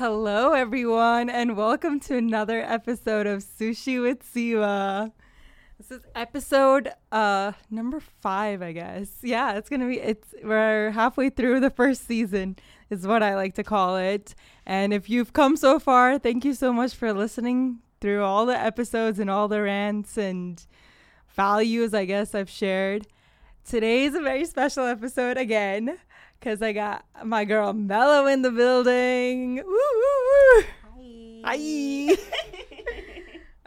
Hello, everyone, and welcome to another episode of Sushi with Seema. This is episode uh number five, I guess. Yeah, it's gonna be. It's we're halfway through the first season, is what I like to call it. And if you've come so far, thank you so much for listening through all the episodes and all the rants and values. I guess I've shared. Today is a very special episode again because I got my girl Mello in the building. Woo, woo, woo. Hi.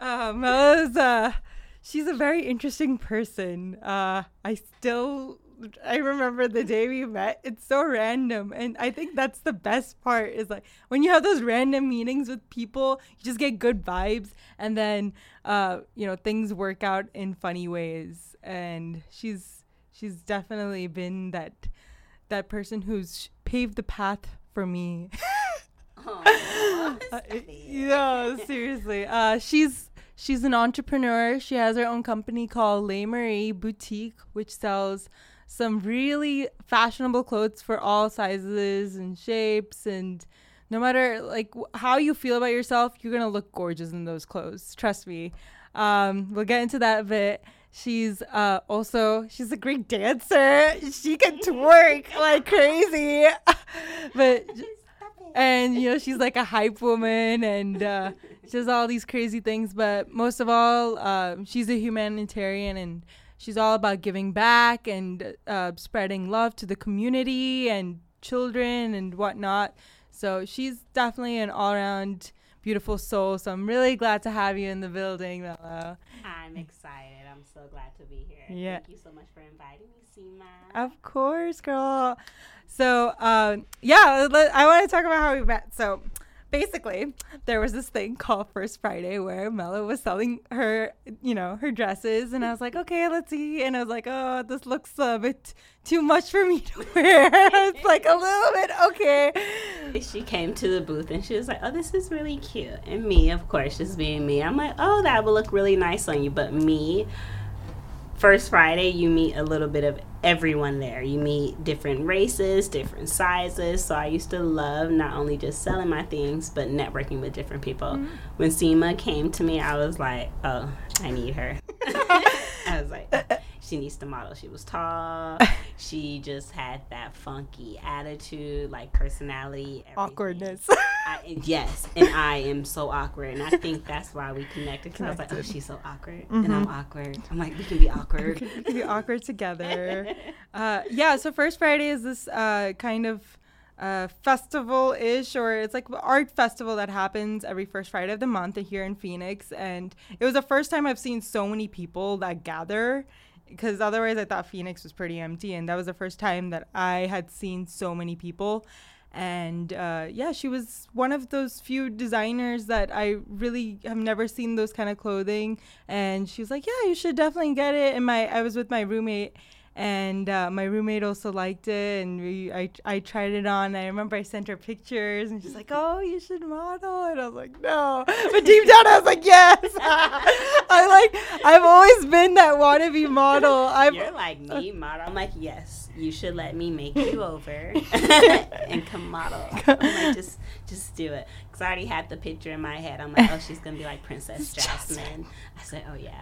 uh, Mello's, uh, she's a very interesting person. Uh, I still, I remember the day we met. It's so random, and I think that's the best part. Is like when you have those random meetings with people, you just get good vibes, and then, uh, you know, things work out in funny ways. And she's, she's definitely been that that person who's paved the path for me. Uh, no, seriously. Uh, she's she's an entrepreneur. She has her own company called Lei Marie Boutique, which sells some really fashionable clothes for all sizes and shapes and no matter like w- how you feel about yourself, you're gonna look gorgeous in those clothes. Trust me. Um, we'll get into that a bit. She's uh, also she's a great dancer. She can twerk like crazy, but and you know she's like a hype woman and uh, she does all these crazy things but most of all uh, she's a humanitarian and she's all about giving back and uh, spreading love to the community and children and whatnot so she's definitely an all-around beautiful soul so i'm really glad to have you in the building Mello. I'm excited. So glad to be here. Yeah. Thank you so much for inviting me, Seema. Of course, girl. So, um, yeah, let- I want to talk about how we met. So, basically, there was this thing called First Friday where Mello was selling her, you know, her dresses, and I was like, okay, let's see. And I was like, oh, this looks a bit too much for me to wear. it's like a little bit okay. She came to the booth and she was like, "Oh, this is really cute." And me, of course, just being me, I'm like, "Oh, that would look really nice on you." But me, first Friday, you meet a little bit of everyone there. You meet different races, different sizes. So I used to love not only just selling my things, but networking with different people. Mm-hmm. When Seema came to me, I was like, "Oh, I need her." I was like, she needs to model. She was tall. She just had that funky attitude, like personality, everything. Awkwardness. I, yes, and I am so awkward, and I think that's why we connected. Because I was like, oh, she's so awkward, and I'm awkward. I'm like, we can be awkward. we can be awkward together. Uh, yeah, so First Friday is this uh, kind of uh, festival ish, or it's like art festival that happens every first Friday of the month here in Phoenix. And it was the first time I've seen so many people that gather because otherwise I thought Phoenix was pretty empty. And that was the first time that I had seen so many people. And uh, yeah, she was one of those few designers that I really have never seen those kind of clothing. And she was like, "Yeah, you should definitely get it." And my I was with my roommate, and uh, my roommate also liked it, and we I I tried it on. I remember I sent her pictures, and she's like, "Oh, you should model." And I was like, "No," but deep down I was like, "Yes." I like I've always been that wannabe model. I've You're like me, model. I'm like, yes, you should let me make you over and come model. I'm like, just, just do it. Because I already had the picture in my head. I'm like, oh, she's gonna be like Princess Jasmine. I said, oh yeah,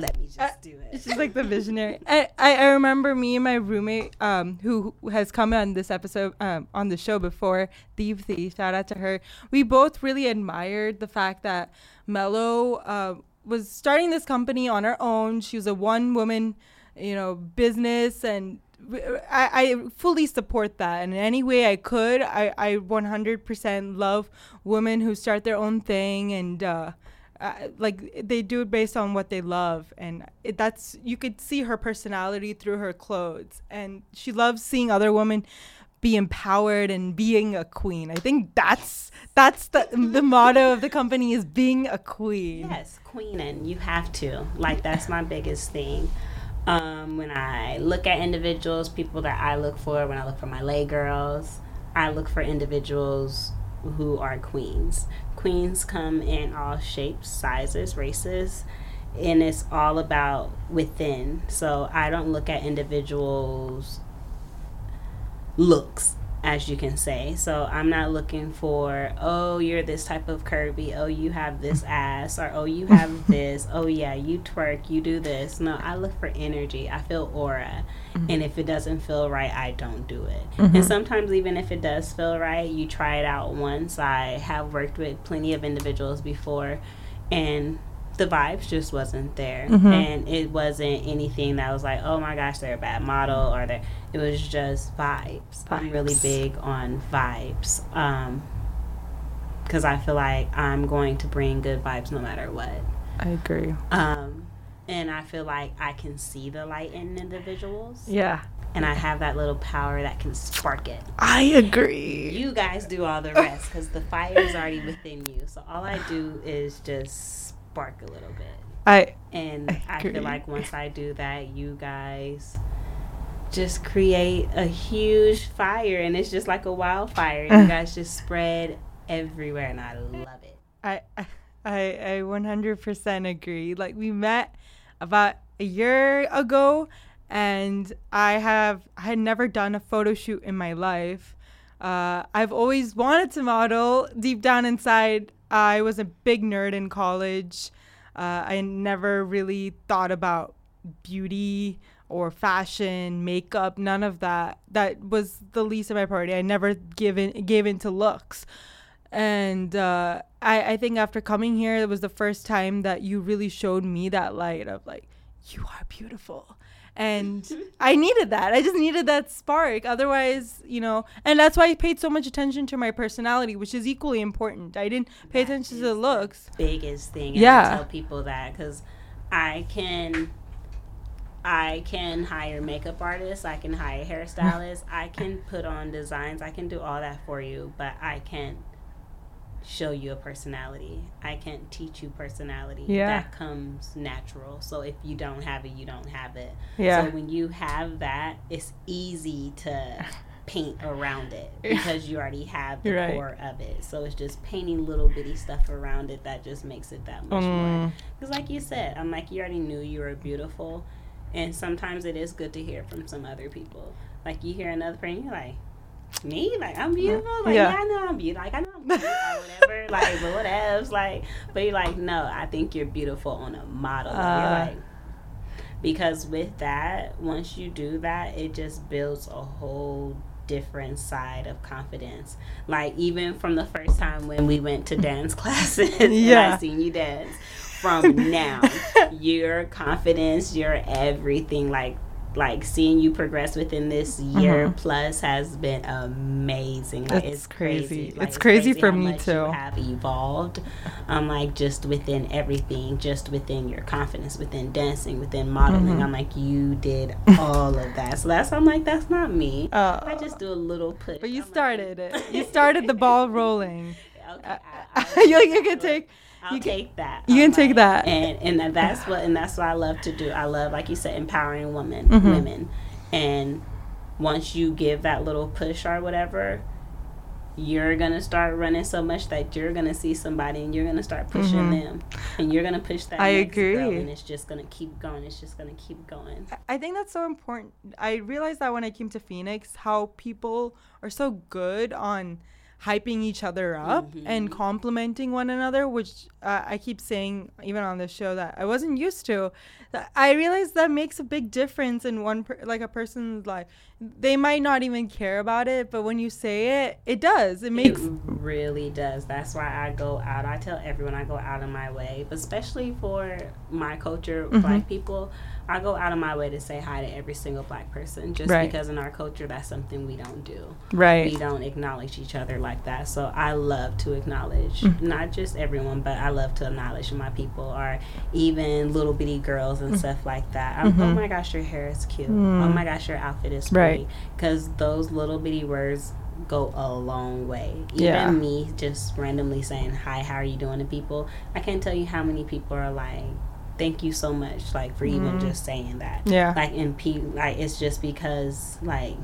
let me just do it. She's like the visionary. I, I, I remember me and my roommate, um, who who has come on this episode, um, on the show before, Deepthi, shout out to her. We both really admired the fact that Mello uh, was starting this company on her own. She was a one woman, you know, business and I, I fully support that. And in any way I could, I, I 100% love women who start their own thing and, uh, uh, like they do it based on what they love and it, that's you could see her personality through her clothes and she loves seeing other women be empowered and being a queen i think that's that's the the motto of the company is being a queen Yes, queening. You have to. Like that's my biggest thing. Um, when I look at individuals, people that I look for, when I look for my lay girls, I look for individuals who are queens. Queens come in all shapes, sizes, races, and it's all about within. So I don't look at individuals' looks. As you can say. So I'm not looking for, oh, you're this type of curvy. Oh, you have this ass. Or, oh, you have this. Oh, yeah, you twerk. You do this. No, I look for energy. I feel aura. Mm-hmm. And if it doesn't feel right, I don't do it. Mm-hmm. And sometimes, even if it does feel right, you try it out once. I have worked with plenty of individuals before. And the vibes just wasn't there mm-hmm. and it wasn't anything that was like oh my gosh they're a bad model or they it was just vibes, vibes. i'm really big on vibes um because i feel like i'm going to bring good vibes no matter what i agree um and i feel like i can see the light in individuals yeah and I have that little power that can spark it. I agree. You guys do all the rest because the fire is already within you. So all I do is just spark a little bit. I and I, I feel like once I do that, you guys just create a huge fire, and it's just like a wildfire. you uh. guys just spread everywhere, and I love it. I I I 100% agree. Like we met about a year ago, and I have I had never done a photo shoot in my life. Uh, I've always wanted to model. Deep down inside, I was a big nerd in college. Uh, I never really thought about beauty or fashion, makeup, none of that. That was the least of my priority. I never given gave into looks. And uh, I, I think after coming here, it was the first time that you really showed me that light of like, you are beautiful and I needed that. I just needed that spark. Otherwise, you know, and that's why I paid so much attention to my personality, which is equally important. I didn't pay that attention to the looks. The biggest thing. yeah. I tell people that because I can. I can hire makeup artists. I can hire hairstylists. I can put on designs. I can do all that for you, but I can't show you a personality. I can't teach you personality. Yeah. That comes natural. So if you don't have it, you don't have it. Yeah. So when you have that, it's easy to paint around it because you already have the right. core of it. So it's just painting little bitty stuff around it that just makes it that much mm. more. Because like you said, I'm like you already knew you were beautiful, and sometimes it is good to hear from some other people. Like you hear another friend, you're like, me? Like I'm beautiful? Like yeah, yeah I know I'm beautiful like I know I'm beautiful whatever like but what else like but you're like no I think you're beautiful on a model uh, like because with that once you do that it just builds a whole different side of confidence. Like even from the first time when we went to dance classes yeah. and I seen you dance from now your confidence your everything like like seeing you progress within this year mm-hmm. plus has been amazing. Like, it's, crazy. crazy. Like, it's, crazy, crazy for me too. have evolved, um, like just within everything, just within your confidence, within dancing, within modeling. Mm-hmm. I'm like, you did all of that. So that's I'm like, that's not me. Uh, I just do a little push. But you I'm started like, it. You started the ball rolling. okay, uh, I, I you, you can take I'll you take that. You can take that. And and that's what and that's what I love to do. I love, like you said, empowering women, mm-hmm. women. And once you give that little push or whatever, you're gonna start running so much that you're gonna see somebody and you're gonna start pushing mm-hmm. them, and you're gonna push that. I agree, and it's just gonna keep going. It's just gonna keep going. I think that's so important. I realized that when I came to Phoenix, how people are so good on hyping each other up mm-hmm. and complimenting one another, which uh, I keep saying even on this show that I wasn't used to. I realized that makes a big difference in one per- like a person's life. They might not even care about it, but when you say it, it does. It makes it really does. That's why I go out. I tell everyone I go out of my way, but especially for my culture, mm-hmm. black people. I go out of my way to say hi to every single black person just right. because in our culture that's something we don't do. Right. We don't acknowledge each other like that. So I love to acknowledge mm-hmm. not just everyone, but I love to acknowledge my people or even little bitty girls and mm-hmm. stuff like that. Oh mm-hmm. Oh my gosh, your hair is cute. Mm. Oh my gosh, your outfit is pretty. Because right. those little bitty words go a long way. Even yeah. me just randomly saying hi, how are you doing to people, I can't tell you how many people are like thank you so much like for even mm-hmm. just saying that yeah like and pe- like it's just because like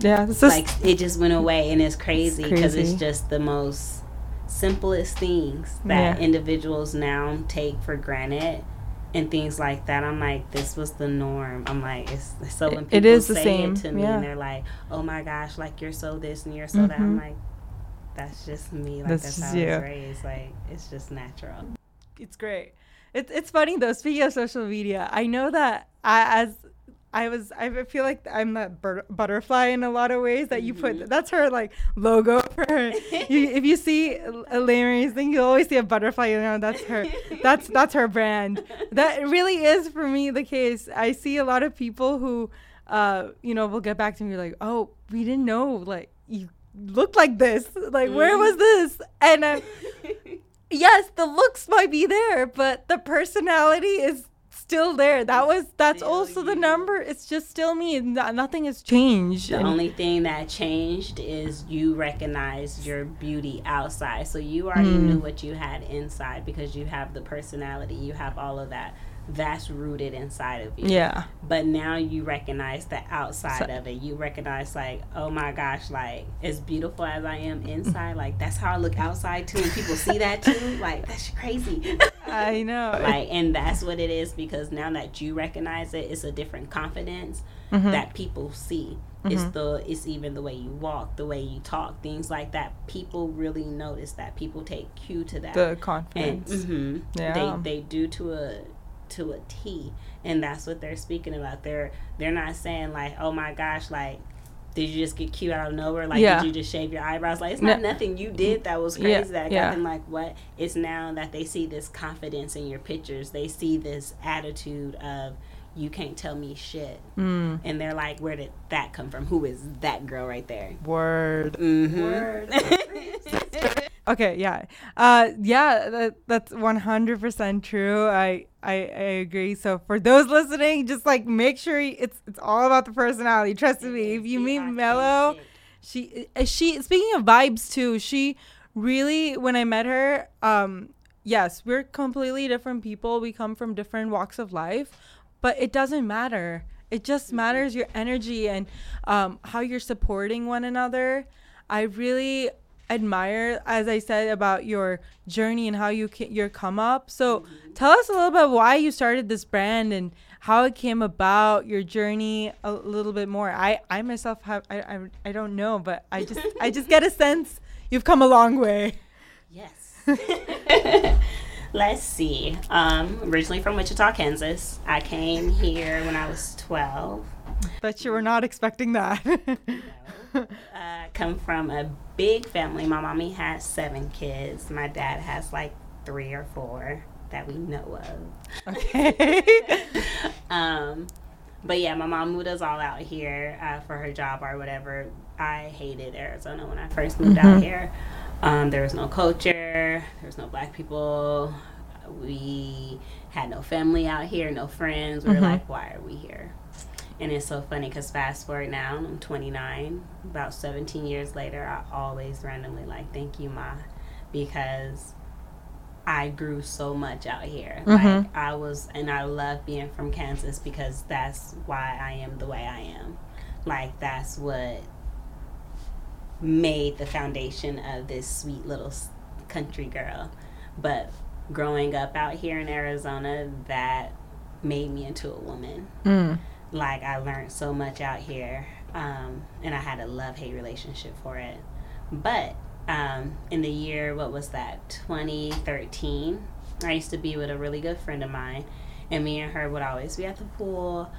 yeah like it just went away and it's crazy because it's, it's, just the most simplest things that yeah. individuals now take for granted and things like that. I'm like, this was the norm. I'm like, it's so when people it is the say same, it to me yeah. and they're like, oh my gosh, like you're so this and you're so that. I'm Mhm. like, that's just me. Like That's that's, just how I you. was raised. Like it's just natural. It's great. It's it's funny though. Speaking of social media, I know that I, as I was, I feel like I'm that bur- butterfly in a lot of ways that you put. Mhm. That's her like logo for her. you, if you see Elaine Marie's thing, you always see a butterfly. You know that's her. That's that's her brand. That really is for me the case. I see a lot of people who, uh, you know, will get back to me like, oh, we didn't know like you looked like this. Like where was this? And I'm yes, the looks might be there, but the personality is still there. That was that's Still also the number. It's just still me. Nothing has changed. The And- only thing that changed is you recognized your beauty outside. So you already Mm. knew what you had inside because you have the personality, you have all of that. That's rooted inside of you. yeah, But now you recognize the outside So- of it. You recognize like, oh my gosh, like as beautiful as I am inside, like that's how I look outside too. And people see that too. Like that's crazy. I know. like and that's what it is because now that you recognize it, it's a different confidence Mhm. that people see. It's Mhm. the it's even the way you walk, the way you talk, things like that. People really notice that. People take cue to that. the and confidence. mhm, Yeah. they they do to a to a T, and that's what they're speaking about. They're they're not saying like, oh my gosh, like. Did you just get cute out of nowhere? Like, Yeah. did you just shave your eyebrows? Like, it's No. not nothing you did that was Yeah, crazy. That yeah. got them like, what? It's now that they see this confidence in your pictures. They see this attitude of, you can't tell me shit. Mm, And they're like, where did that come from? Who is that girl right there? word. Mm-hmm. Okay, yeah, uh, yeah, that, that's one hundred percent true. I, I I agree. So for those listening, just like make sure y- it's it's all about the personality. Trust me. If you meet Mello, she uh, she speaking of vibes too she really when i met her um yes we're completely different people we come from different walks of life but it doesn't matter. It just matters your energy and um how you're supporting one another. I really admire as i said about your journey and how you ca- your come up. So tell us a little bit why you started this brand and how it came about your journey a little bit more. I i myself have i i, I don't know but i just i just get a sense you've come a long way. Yes. Let's see. Um, originally from Wichita, Kansas. I came here when I was 12. But you were not expecting that Uh, come from a big family. My mommy has seven kids. My dad has like three or four that we know of. okay um, but yeah, my mom moved us all out here uh, for her job or whatever. I hated Arizona when I first moved out Mhm. here. Um, there was no culture. There was no black people. We had no family out here, no friends. We were Mhm. like, why are we here? And it's so funny because fast forward now, I'm 29. About 17 years later, I always randomly like, thank you, Ma, because I grew so much out here. Mhm. Like I was, and I love being from Kansas because that's why I am the way I am. Like that's what made the foundation of this sweet little country girl. But growing up out here in Arizona, that made me into a woman. mm. Like I learned so much out here, um, and I had a love hate relationship for it. But um, in the year, what was that, 2013, I used to be with a really good friend of mine, and me and her would always be at the pool.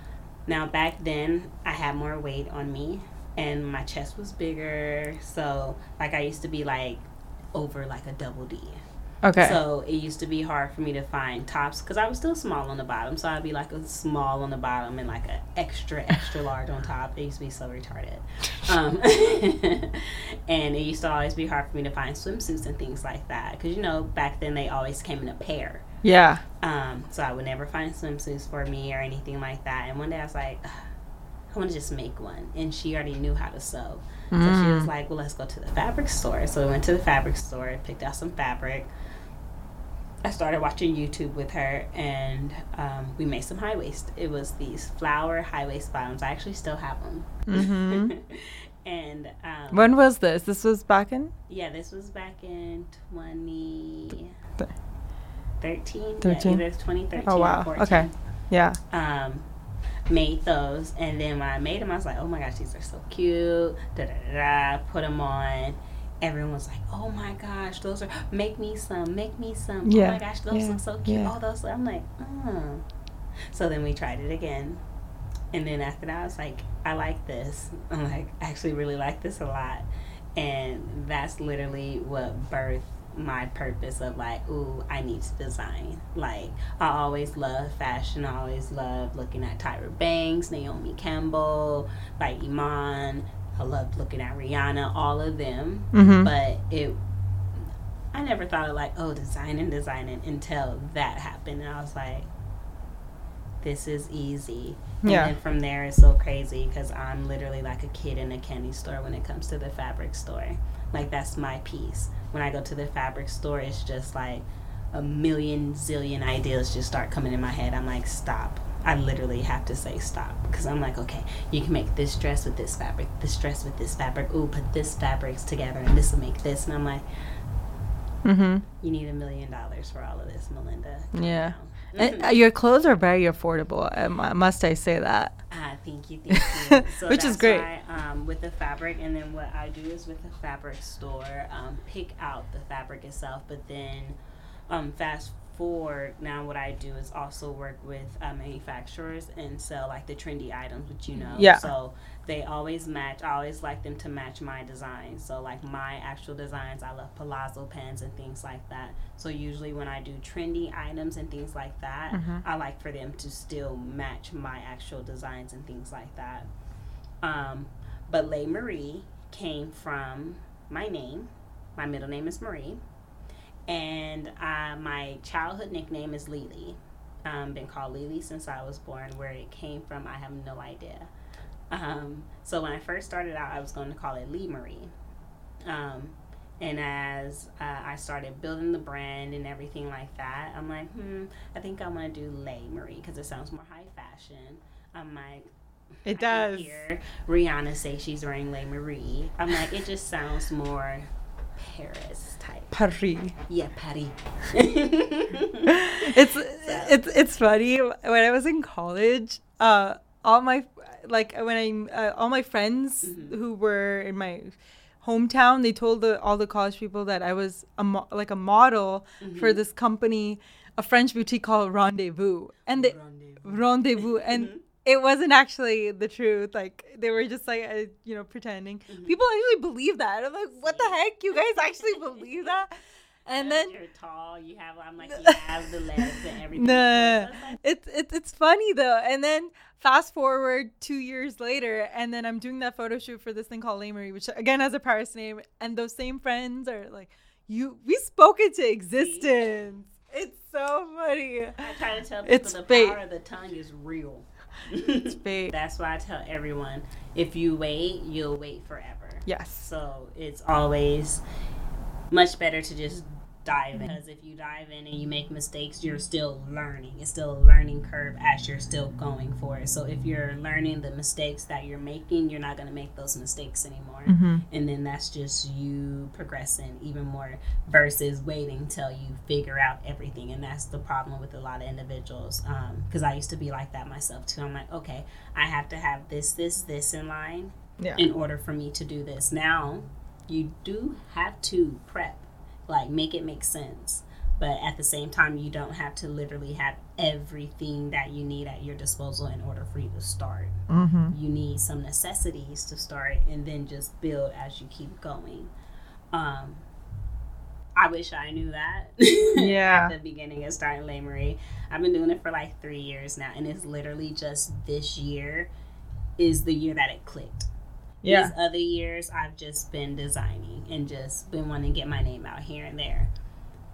Now, back then, I had more weight on me, and my chest was bigger. So, like, I used to be like over like a double D. okay So it used to be hard for me to find tops because I was still small on the bottom. So I'd be like a small on the bottom and like an extra, extra large on top. It used to be so retarded. Um, and it used to always be hard for me to find swimsuits and things like that. Because, you know, back then they always came in a pair. yeah Um, so I would never find swimsuits for me or anything like that. And one day I was like, "Ugh, I want to just make one. And she already knew how to sew. So she was Mm. like, well, let's go to the fabric store. So we went to the fabric store, picked out some fabric. I started watching YouTube with her, and um, we made some high waist. It was these flower high waist bottoms. I actually still have them. Mhm. and um, when was this this was back in yeah, this was back in 2013. 2013. 13? Yeah, either 2013 Oh or wow. 14. Okay. Yeah. um, made those, and then when I made them, I was like, "Oh my gosh, these are so cute!" Da da da. da. Put them on. Everyone was like, "Oh my gosh, those are make me some, make me some." Oh my gosh, those yeah, look so cute. yeah. All those. I'm like, oh. So then we tried it again, and then after that, I was like, "I like this." I'm like, I actually really like this a lot, and that's literally what birthed my purpose of like, ooh, I need to design. Like, I always love fashion. I always love looking at Tyra Banks, Naomi Campbell, like Iman. I loved looking at Rihanna, all of them. Mm-hmm. But it, I never thought of like, oh, designing, designing until that happened. And I was like, this is easy. And Yeah. then from there, it's so crazy because I'm literally like a kid in a candy store when it comes to the fabric store. Like, that's my piece. When I go to the fabric store, it's just like a million zillion ideas just start coming in my head. I'm like, stop. I literally have to say stop because I'm like, okay, you can make this dress with this fabric, this dress with this fabric. Ooh, put this fabrics together and this will make this. And I'm like, Mm-hmm. you need a million dollars for all of this, Melinda. Yeah. Down. And, uh, your clothes are very affordable. Um, uh, must I say that? Ah, thank you, thank you. So Which is great. Why, um, with the fabric, and then what I do is with the fabric store, um, pick out the fabric itself, but then um, fast forward. Now, what I do is also work with uh, manufacturers and sell like the trendy items, which you know. Yeah. So they always match. I always like them to match my designs. So like my actual designs, I love palazzo pants and things like that. So usually when I do trendy items and things like that, Mhm. I like for them to still match my actual designs and things like that. Um, but Lei Marie came from my name. My middle name is Marie, and uh, my childhood nickname is Lily. Um, been called Lily since I was born. Where it came from, I have no idea. Um, so when I first started out, I was going to call it Lee Marie. Um, and as uh, I started building the brand and everything like that, I'm like, hmm, I think I want to do Lei Marie because it sounds more high fashion. I'm like, It I does. hear Rihanna say she's wearing Lei Marie. I'm like, it just sounds more Paris type. Paris. Yeah, Paris. it's it's it's funny when I was in college. Uh, all my like when I uh, all my friends Mhm. who were in my hometown, they told the, all the college people that I was a mo- like a model for Mhm. this company, a French boutique called Rendezvous, and they Rendezvous, and Mhm. it wasn't actually the truth. Like they were just like uh, you know pretending. Mhm. People actually believe that. I'm like, what the heck? You guys actually believe that? And then you're tall. You have. I'm like you have the legs and everything. Nah. It's it's it's funny though. And then fast forward two years later, and then I'm doing that photo shoot for this thing called Lei Marie, which again has a Paris name, and those same friends are like, "You, we spoke into existence." It's so funny. I try to tell people It's the fate. power of the tongue is real. It's fate. That's why I tell everyone: if you wait, you'll wait forever. Yes. So it's always much better to just dive in. Because if you dive in and you make mistakes, you're still learning. It's still a learning curve as you're still going for it. So if you're learning the mistakes that you're making, you're not going to make those mistakes anymore. Mm-hmm. And then that's just you progressing even more versus waiting till you figure out everything. And that's the problem with a lot of individuals. Because I used to be like that myself too. I'm like, okay, I have to have this, this, this in line Yeah. in order for me to do this. Now, you do have to prep, like make it make sense. But at the same time, you don't have to literally have everything that you need at your disposal in order for you to start. Mm-hmm. You need some necessities to start and then just build as you keep going. Um, I wish I knew that Yeah. at the beginning of starting Marie. I've been doing it for like three years now, and it's literally just this year is the year that it clicked. Yeah. These other years, I've just been designing and just been wanting to get my name out here and there.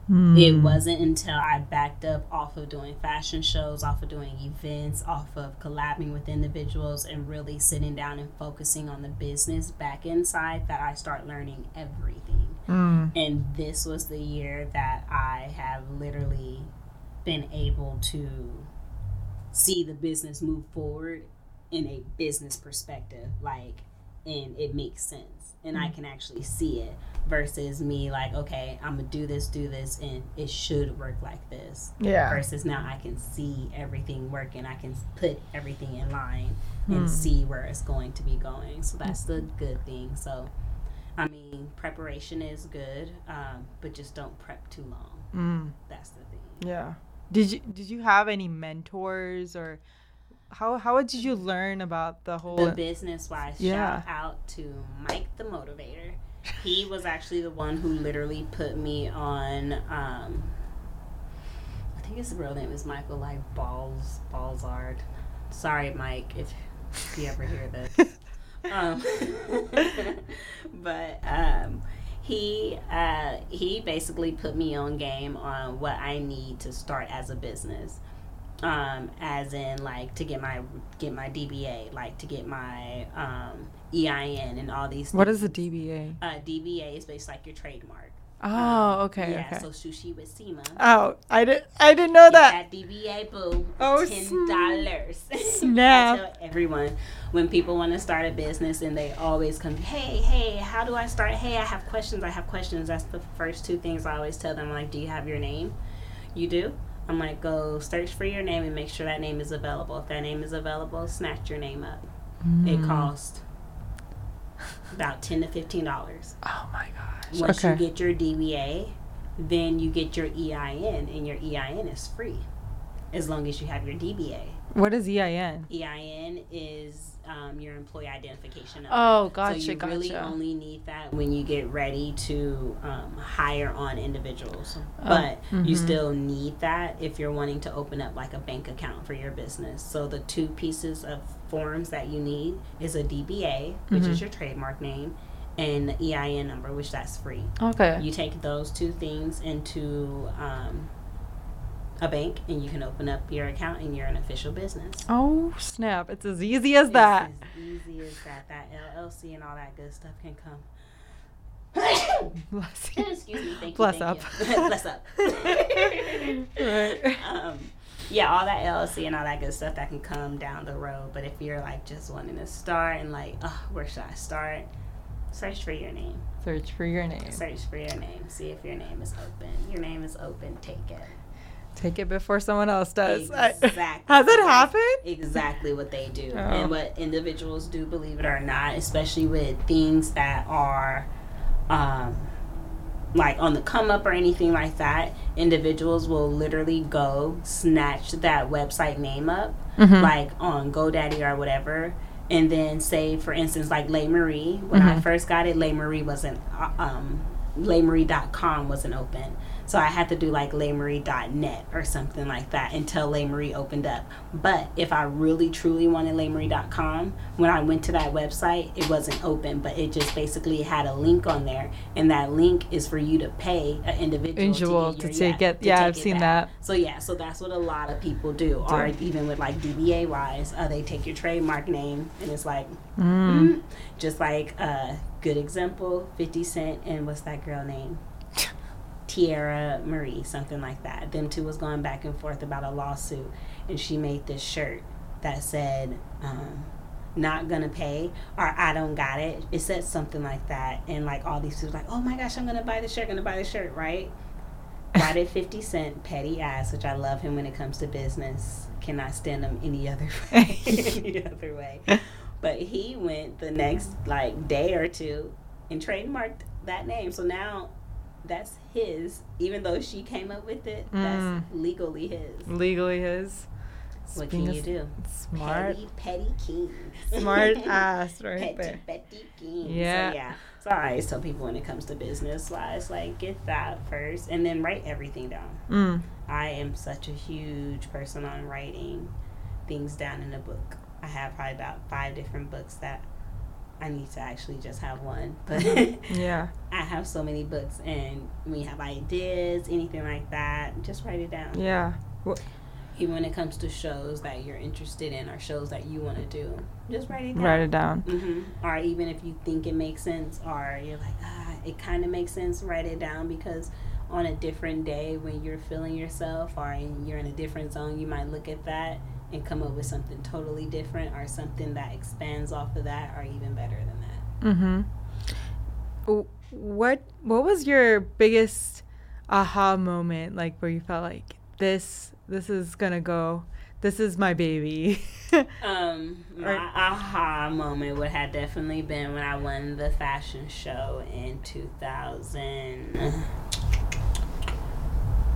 It Mm. wasn't until I backed up off of doing fashion shows, off of doing events, off of collabing with individuals, and really sitting down and focusing on the business back inside that I start learning everything. Mm. And this was the year that I have literally been able to see the business move forward in a business perspective. Like, and it makes sense. and I can actually see it versus me like, okay, I'm gonna do this, do this, and it should work like this. Yeah. Versus now I can see everything working. I can put everything in line Hmm. and see where it's going to be going. So that's the good thing. So, I mean, preparation is good, um, but just don't prep too long. Mm. That's the thing. Yeah. Did you did you have any mentors or how how did you learn about the whole The business wise, Yeah. shout out to Mike the Motivator. He was actually the one who literally put me on. Um, I think his real name is Michael like Balls Ballsard. Sorry, Mike, if, if you ever hear this. um, but um, he uh, he basically put me on game on what I need to start as a business. Um, as in like to get my get my DBA, like to get my um, EIN and all these. What is things. the DBA? Uh, DBA is based like your trademark. Oh, okay, Yeah, okay. so sushi with Seema. oh, I didn't I didn't know that. That DBA boo. Oh, ten dollars. snap. I tell everyone when people want to start a business and they always come, hey, hey, how do I start? Hey, I have questions. I have questions. That's the first two things I always tell them. Like, do you have your name? You do. I'm like, go search for your name and make sure that name is available. If that name is available, snatch your name up. It Mm. costs about ten to fifteen dollars. Oh my gosh. Once okay. you get your DBA, then you get your EIN, and your EIN is free as long as you have your DBA. what is EIN? EIN is um, your employee identification number. Oh, so gotcha, you really only need that when you get ready to um, hire on individuals. Oh, But you mhm. still need that if you're wanting to open up like a bank account for your business. So the two pieces of forms that you need is a DBA, which Mhm. is your trademark name, and the EIN number, which that's free. Okay. You take those two things into um, a bank, and you can open up your account, and you're an official business. oh snap! It's as easy as that. It's as easy as that. That LLC and all that good stuff can come. Bless you. Excuse me. Thank Bless you. up. You. Bless up. Right. Um, yeah, all that LLC and all that good stuff that can come down the road. But if you're like just wanting to start and like, oh, where should I start? Search for your name. Search for your name. Search for your name. See if your name is open. Your name is open. Take it. Take it before someone else does. I- Exactly. Has it happened? exactly what they do Oh. and what individuals do believe it or not especially with things that are um like on the come up or anything like that individuals will literally go snatch that website name up Mhm. like on godaddy or whatever and then say for instance like lay marie when i Mhm. first got it lay marie wasn't uh, um laymarie.com wasn't open so i had to do like laymarie.net or something like that until laymarie opened up but if i really truly wanted laymarie.com when i went to that website it wasn't open but it just basically had a link on there and that link is for you to pay an individual, Individual to, to get your, take it- to yeah, I've seen back. that. so yeah so that's what a lot of people do or even with like dba wise uh, they take your trademark name and it's like Mm. Mm. Just like a uh, good example, 50 Cent and what's that girl name? Teairra Mari, something like that. Them two was going back and forth about a lawsuit, and she made this shirt that said, um, "Not gonna pay" or "I don't got it." It said something like that, and like all these people like, "Oh my gosh, I'm gonna buy the shirt, gonna buy the shirt," right? Why did 50 Cent, petty ass, which I love him when it comes to business, cannot stand him any other way, any other way. But he went the next like day or two and trademarked that name. So now that's his, even though she came up with it. That's Mm. legally his. Legally his. What can you do? Smart. Petty, petty king. Smart ass right petty, there. petty king. Yeah. So, yeah. So I always tell people when it comes to business wise, like get that first and then write everything down. Mm. I am such a huge person on writing things down in a book. I have probably about five different books that I need to actually just have one. But Yeah. I have so many books, and when you have ideas, anything like that, just write it down. Yeah. Even when it comes to shows that you're interested in or shows that you want to do, just write it down. Write it down. hmm Or even if you think it makes sense, or you're like, ah, it kind of makes sense, write it down because on a different day when you're feeling yourself or you're in a different zone, you might look at that and come up with something totally different or something that expands off of that or even better than that. Mm-hmm. what what was your biggest aha moment like where you felt like this this is gonna go this is my baby Um, my Or- aha moment would have definitely been when I won the fashion show in 2000.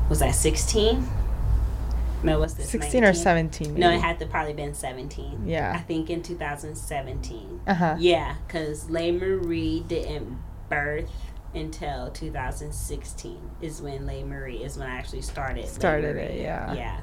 Was that 16? No, what's this? 16 or 19? 17 No, it had to probably been 17. Yeah. I think in 2017. uh-huh Yeah, because Lei Marie didn't birth until 2016 is when Lei Marie is when I actually started. Started it, yeah. Yeah.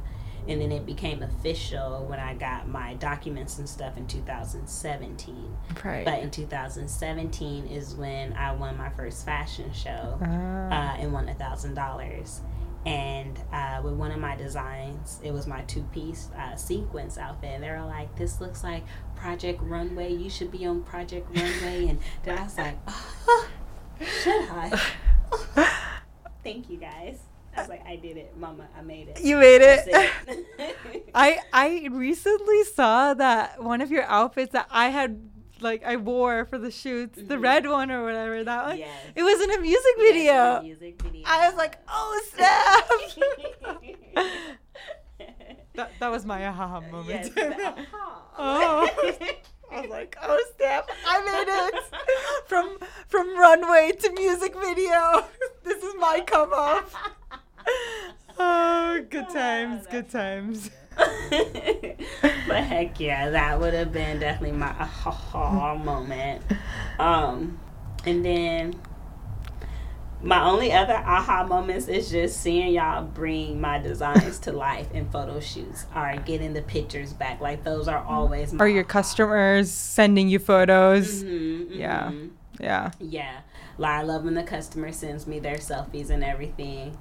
And then it became official when I got my documents and stuff in 2017. right But in 2017 is when I won my first fashion show Ah. uh, and won a thousand dollars. And uh, with one of my designs, it was my two piece uh, sequence outfit. And they were like, "This looks like Project Runway. You should be on Project Runway." And then I was like, oh, "Should I?" Thank you guys. I was like, "I did it, Mama. I made it." you made it it. I I recently saw that one of your outfits that I had like I wore for the shoots, the Mhm. red one or whatever that one. yes. It was in a music Yes, video. music video. I was like, oh snap! that that was my aha moment. Yes, the aha. Oh. I was like, oh snap! I made it from from runway to music video. this is my come off. Oh, good times, good times. but heck yeah, that would have been definitely my aha moment. Um, and then my only other aha moments is just seeing y'all bring my designs to life in photo shoots or getting the pictures back. Like those are always my Are your aha. customers sending you photos? Mhm, Yeah. mhm. Yeah. Yeah. Like, I love when the customer sends me their selfies and everything.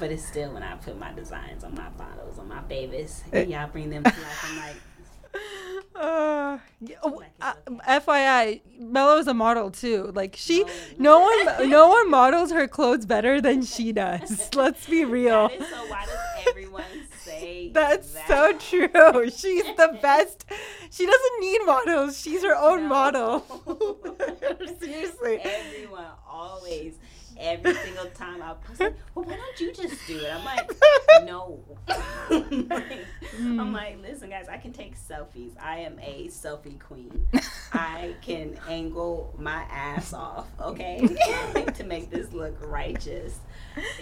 But it's still when I put my designs on my bottles, on my babies, and y'all bring them to life. I'm like, Uh, y- oh, uh. FYI, Mello's a model too. Like she, No. no one, no one models her clothes better than she does. Let's be real. that is so why does everyone say That's that? so true. She's the best. She doesn't need models. She's her own No. model. Seriously. Everyone always, every single time I post, like, well, why don't you just do it? I'm like, no. Like, Mm. I'm like, listen, guys, I can take selfies. I am a selfie queen. I can angle my ass off, okay, to make this look righteous.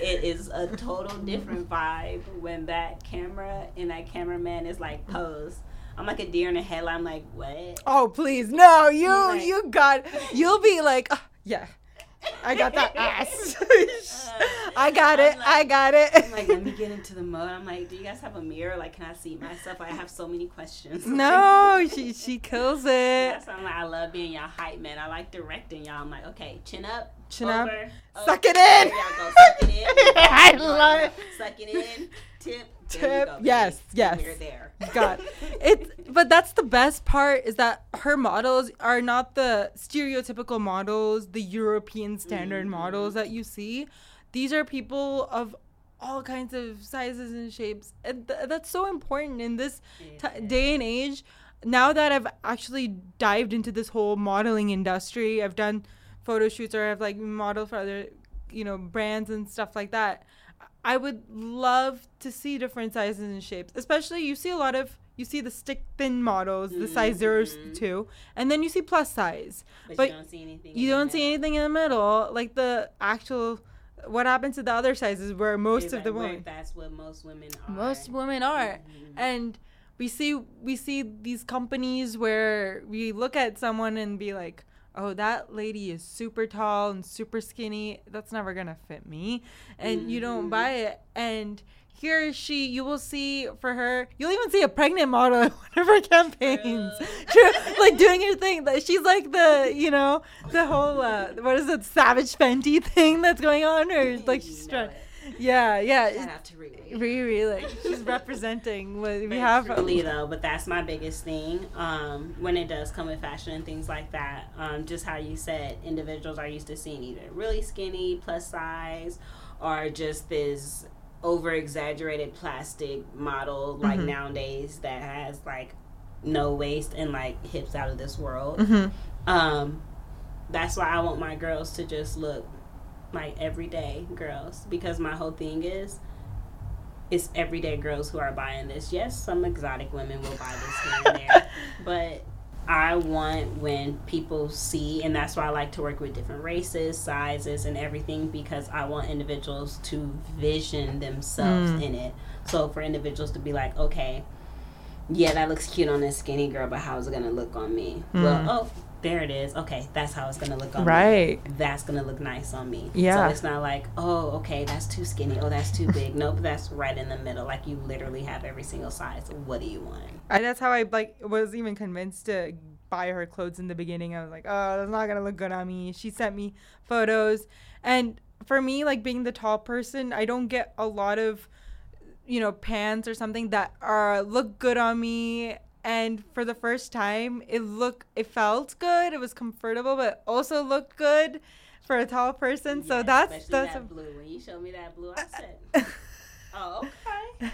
It is a total different vibe when that camera and that cameraman is like posed. I'm like a deer in a headlight. I'm like, what? Oh please, no! You Like- you got. You'll be like, "Ah, yeah, I got that ass. Uh, I got it. Like- I got I'm like, it. let me get into the mode. I'm like, do you guys have a mirror? Like, can I see myself? I have so many questions. no, she she kills it. That's why I'm like, I love being y'all hype man. I like directing y'all. I'm like, okay, chin up, Chin up. over, Suck it in. Y'all go. Suck it in. I love it. Suck it in. Tip. Tip. Yes, yes. We're there. God, it. But that's the best part is that her models are not the stereotypical models, the European standard Mhm. models that you see. These are people of all kinds of sizes and shapes, and th- that's so important in this t- day and age. Now that I've actually dived into this whole modeling industry, I've done photo shoots or I've like modeled for other, you know, brands and stuff like that. I would love to see different sizes and shapes. Especially you see a lot of you see the stick thin models, the size zero Mhm. two, and then you see plus size. But, but you don't see anything. You in the don't see middle. anything in the middle, like the actual. What happened to the other sizes where most It's of like, the women, That's what most women are. most women are, Mhm. and we see we see these companies where we look at someone and be like oh that lady is super tall and super skinny. That's never gonna fit me. And you don't Mhm. buy it. And here she you will see for her you'll even see a pregnant model in one of her campaigns. True. Like doing her thing. Like, she's like the you know the whole uh what is it savage fenty thing that's going on? Or like she's trying it. Yeah yeah Shout out to Riri. Riri, like she's representing what we But have. truly though, but that's my biggest thing. Um, when it does come with fashion and things like that, um, just how you said, individuals are used to seeing either really skinny, plus size, or just this over exaggerated plastic model like Mhm. nowadays that has like no waist and like hips out of this world. Mhm. Um, that's why I want my girls to just look like everyday girls because my whole thing is it's everyday girls who are buying this. Yes, some exotic women will buy this here and there, but I want when people see, and that's why I like to work with different races, sizes, and everything because I want individuals to vision themselves Mm. in it. So for individuals to be like, okay, yeah, that looks cute on this skinny girl, but how's it gonna look on me? Mm. Well, oh, there it is. Okay, that's how it's gonna look on me Right. that's gonna look nice on me. Yeah. So it's not like, oh, okay, that's too skinny. Oh, that's too big. nope, that's right in the middle. Like you literally have every single size. What do you want? I, that's how I like was even convinced to buy her clothes in the beginning. I was like, oh, that's not gonna look good on me. She sent me photos, and for me, like being the tall person, I don't get a lot of, you know, pants or something that are look good on me. And for the first time, it look it felt good. It was comfortable, but also looked good for a tall person. so that's that's that a- blue. When you showed me that blue, I said, oh, okay.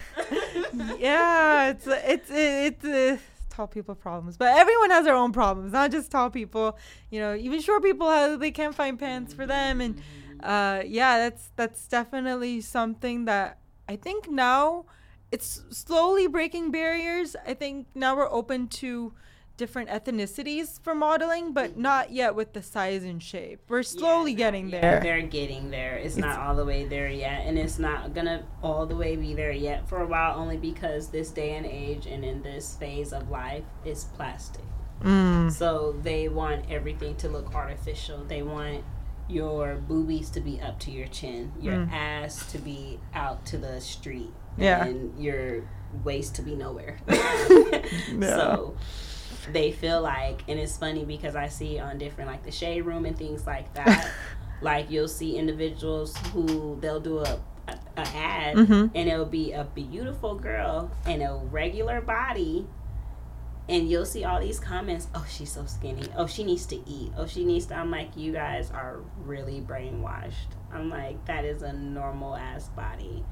yeah, it's it's it's, it's uh, tall people problems, but everyone has their own problems, not just tall people. You know, even short people have they can't find pants for them, and uh, yeah, that's that's definitely something that I think now it's slowly breaking barriers. I think now we're open to different ethnicities for modeling, but not yet with the size and shape. We're slowly Yeah, getting there. They're getting there. It's, It's- not all the way there yet, and it's not gonna all the way be there yet for a while. Only because this day and age and in this phase of life is plastic. Mm. So they want everything to look artificial. They want your boobies to be up to your chin, your Mm. ass to be out to the street, Yeah. and your waist to be nowhere. Yeah. So they feel like, and it's funny because I see on different like the shade room and things like that. like you'll see individuals who they'll do a a, a ad Mhm. and it'll be a beautiful girl and a regular body and you'll see all these comments oh she's so skinny oh she needs to eat oh she needs to i'm like you guys are really brainwashed i'm like that is a normal ass body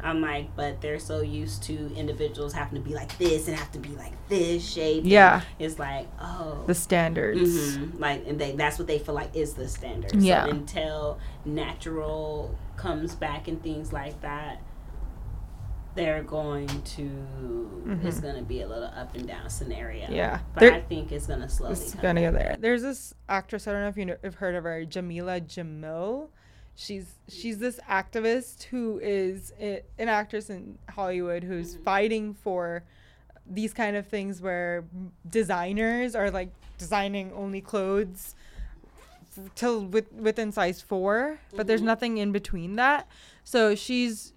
i'm like but they're so used to individuals having to be like this and have to be like this shape Yeah. it's like oh The standards. Mhm. Like, and they, that's what they feel like is the standard. Yeah. So until natural comes back and things like that, they're going to. It's Mhm. going to be a little up and down scenario. Yeah. But I think it's going to slowly. It's gonna back. get there. There's this actress. I don't know if you know, have heard of her, Jamila Jamil. She's she's this activist who is i- an actress in Hollywood who's Mhm. fighting for these kind of things where designers are like designing only clothes f- till with, within size 4 but there's Mhm. nothing in between that so she's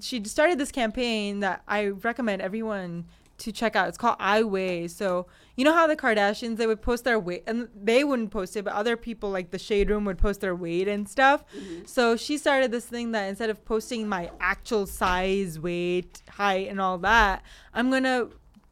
she started this campaign that i recommend everyone to check out it's called i weigh so you know how the kardashians they would post their weight and they wouldn't post it but other people like the shade room would post their weight and stuff Mhm. so she started this thing that instead of posting my actual size, weight, height, and all that, I'm gonna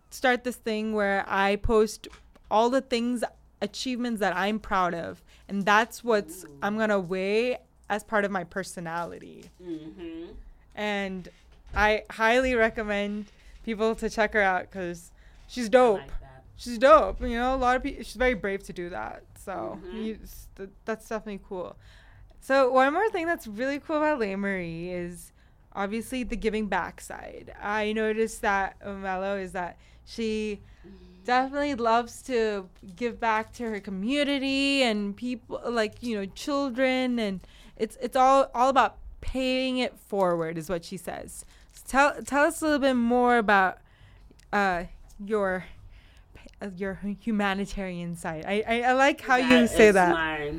start this thing where I post all the things, achievements that I'm proud of, and that's what's I'm gonna weigh as part of my personality. Mhm. And I highly recommend people to check her out because she's dope. like. She's dope. You know, a lot of people. She's very brave to do that. So Mhm. you, th- that's definitely cool. So one more thing that's really cool about Lei Marie is obviously the giving back side. I noticed that uh, Mello is that she definitely loves to give back to her community and people like you know children and it's it's all all about paying it forward is what she says. So tell tell us a little bit more about uh your your humanitarian side. I I, I like how you say that. My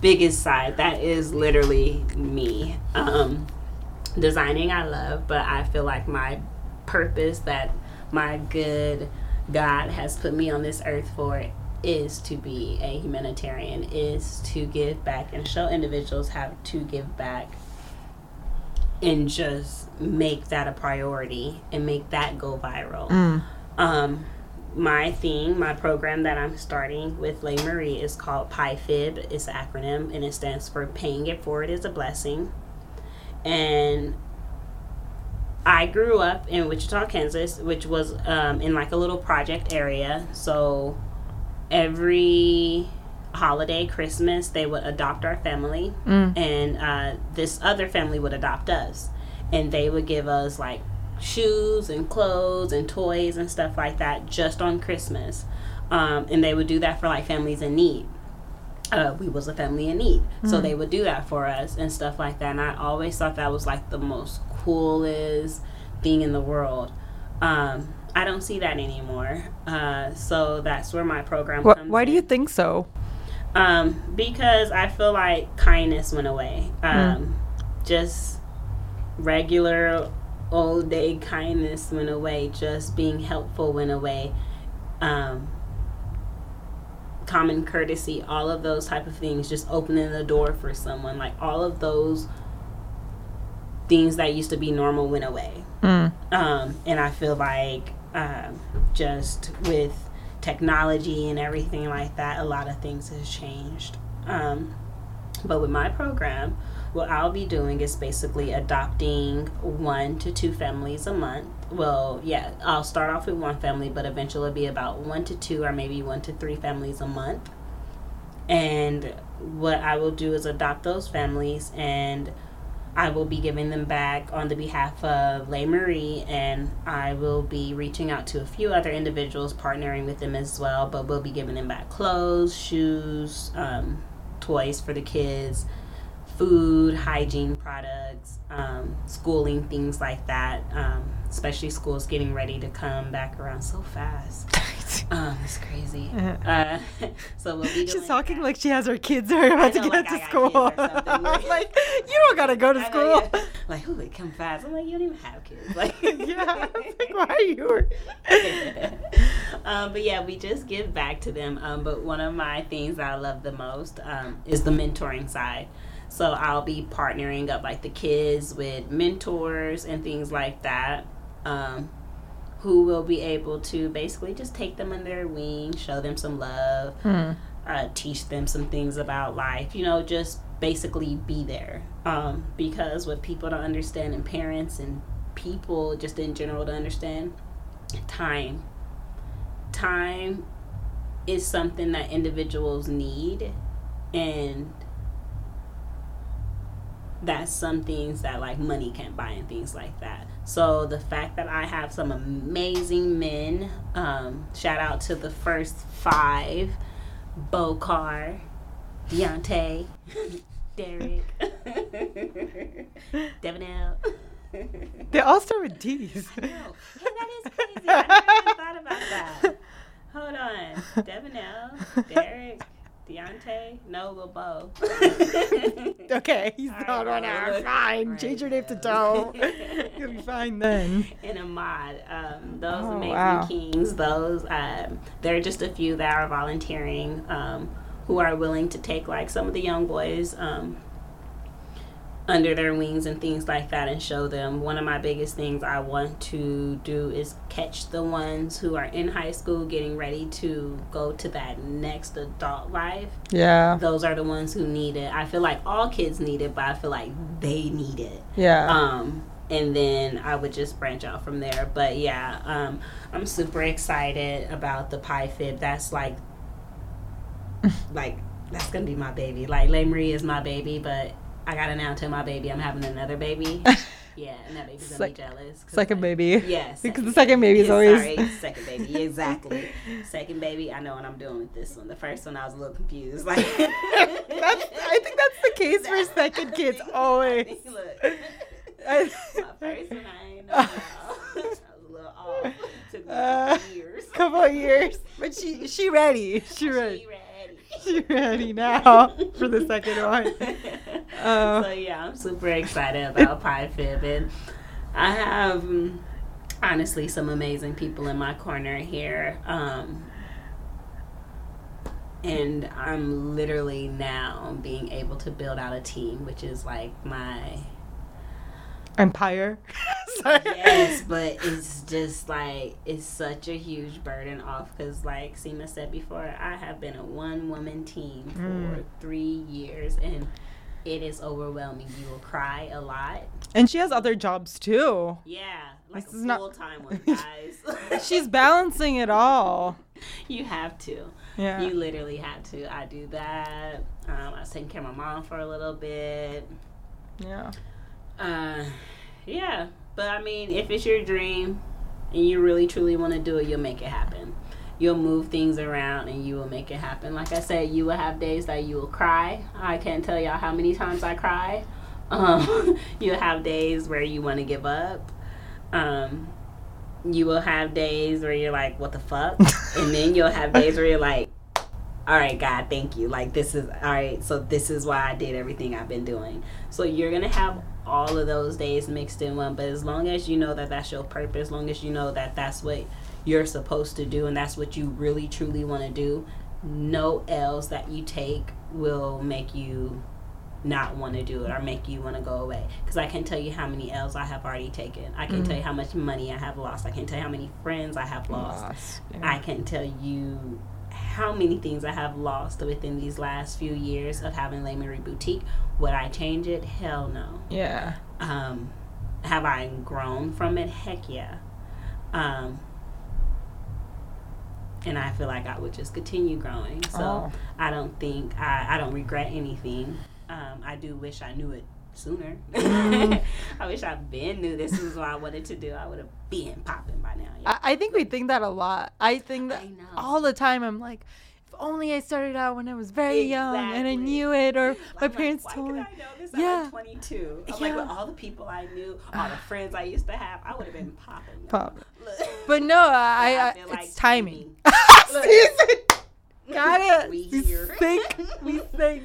biggest side. That is literally me. Um, designing, I love, but I feel like my purpose that my good God has put me on this earth for is to be a humanitarian, is to give back and show individuals how to give back and just make that a priority and make that go viral. Mm. Um, my theme, my program that I'm starting with Lei Marie is called PIFIB. It's an acronym and it stands for Paying It Forward is a Blessing. And I grew up in Wichita, Kansas, which was um, in like a little project area. So every holiday, Christmas, they would adopt our family, Mm. and uh, this other family would adopt us, and they would give us like shoes and clothes and toys and stuff like that just on Christmas, um, and they would do that for like families in need. Uh, we was a family in need, so they would do that for us and stuff like that. And I always thought that was like the most coolest thing in the world. Um, I don't see that anymore. Uh, so that's where my program Wh- comes why do you think so? Um, because I feel like kindness went away. Um, Just regular old day kindness went away. Just being helpful went away. Um, common courtesy, all of those type of things, just opening the door for someone, like all of those things that used to be normal went away. Mm. Um, and I feel like um, just with technology and everything like that, a lot of things has changed. Um, but with my program, what I'll be doing is basically adopting one to two families a month. Well, yeah, I'll start off with one family, but eventually it'll be about one to two or maybe one to three families a month. And what I will do is adopt those families and I will be giving them back on the behalf of Lei Marie, and I will be reaching out to a few other individuals, partnering with them as well. But we'll be giving them back clothes, shoes, um, toys for the kids, food, hygiene products, um, schooling, things like that. Um, especially schools getting ready to come back around so fast. Um, it's crazy. Uh, so we'll She's talking that. like she has her kids are about to get like to school. kids or something. I'm like, you don't gotta go to I know, school. yeah. Like, who would come fast? I'm like, you don't even have kids. Like, yeah. Like, why are you? um, but yeah, we just give back to them. Um, but one of my things that I love the most um, is the mentoring side. So I'll be partnering up like the kids with mentors and things like that. Um, who will be able to basically just take them under their wing, show them some love, Hmm. uh, teach them some things about life. You know, just basically be there. Um, because what people don't understand, and parents and people just in general to understand, time. Time is something that individuals need, and that's some things that like money can't buy and things like that. So the fact that I have some amazing men, um, shout out to the first five, Bokar, Deontay, Derek, Devanel. They all start with D's. I know. Yeah, that is crazy. I never even thought about that. Hold on. Devanel, Derek, Deontay, no, Lil Bo. okay, he's All right, not on our fine. right, Change your name to. Doe. You'll be fine then. and Ahmad. Um, those Oh, amazing wow. kings. Those um, there are just a few that are volunteering, um, who are willing to take like some of the young boys um, under their wings and things like that, and show them. One of my biggest things I want to do is catch the ones who are in high school, getting ready to go to that next adult life. Yeah. Those are the ones who need it. I feel like all kids need it, but I feel like they need it Yeah. um and then i would just branch out from there but yeah um i'm super excited about the PIFIB that's like like that's gonna be my baby like Lei Marie is my baby but i gotta now tell my baby i'm having another baby yeah and that baby's gonna be jealous. Second like, baby. Yes. Because the second baby is always. Sorry, second baby. Exactly. second baby, I know what I'm doing with this one. The first one, I was a little confused. Like, that's, I think that's the case for second kids always. Look, I- my first one, I ain't know. I was a little off. Took me a Uh, couple years. couple of years, but she she ready. She ready. She ready. She ready now for the second one. Uh, so yeah, I'm super excited about PIFIB, and I have um, honestly some amazing people in my corner here. Um, and I'm literally now being able to build out a team, which is like my Empire. Yes, but it's just like it's such a huge burden off because, like Seema said before, I have been a one woman team for Mm. three years and it is overwhelming. You will cry a lot. And she has other jobs too. Yeah, like This a is full time one, guys. She's balancing it all. you have to. Yeah. You literally have to. I do that. Um, I was taking care of my mom for a little bit. Yeah. Uh, yeah. But I mean, if it's your dream and you really truly want to do it, you'll make it happen. You'll move things around and you will make it happen. Like I said, you will have days that you will cry. I can't tell y'all how many times I cry. Um, you'll have days where you want to give up. Um, you will have days where you're like, what the fuck? and then you'll have days where you're like, all right, God, thank you. Like, this is, all right, so this is why I did everything I've been doing. So you're going to have all of those days mixed in one. But as long as you know that that's your purpose, as long as you know that that's what you're supposed to do and that's what you really, truly want to do, no L's that you take will make you not want to do it or make you want to go away. Because I can tell you how many L's I have already taken. I can Mm. tell you how much money I have lost. I can tell you how many friends I have lost. Lost. I can tell you how many things I have lost within these last few years of having Lei Marie Boutique. Would I change it? Hell no. Yeah. Um, have I grown from it? Heck yeah. Um, and I feel like I would just continue growing. So Oh. I don't think I, I don't regret anything. Um, I do wish I knew it sooner. Mm. I wish I'd been knew this was what I wanted to do. I would have been popping by now. Yeah. I, I think we think that a lot. I think that I all the time. I'm like, if only I started out when I was very young and I knew it, or my I'm like, parents why told me. I know this Yeah. like 22? I'm Yeah. like, with all the people I knew, all the friends I used to have, I would have been popping. Pop. But no, I, I, feel like it's timing. Got it. We We think. We think.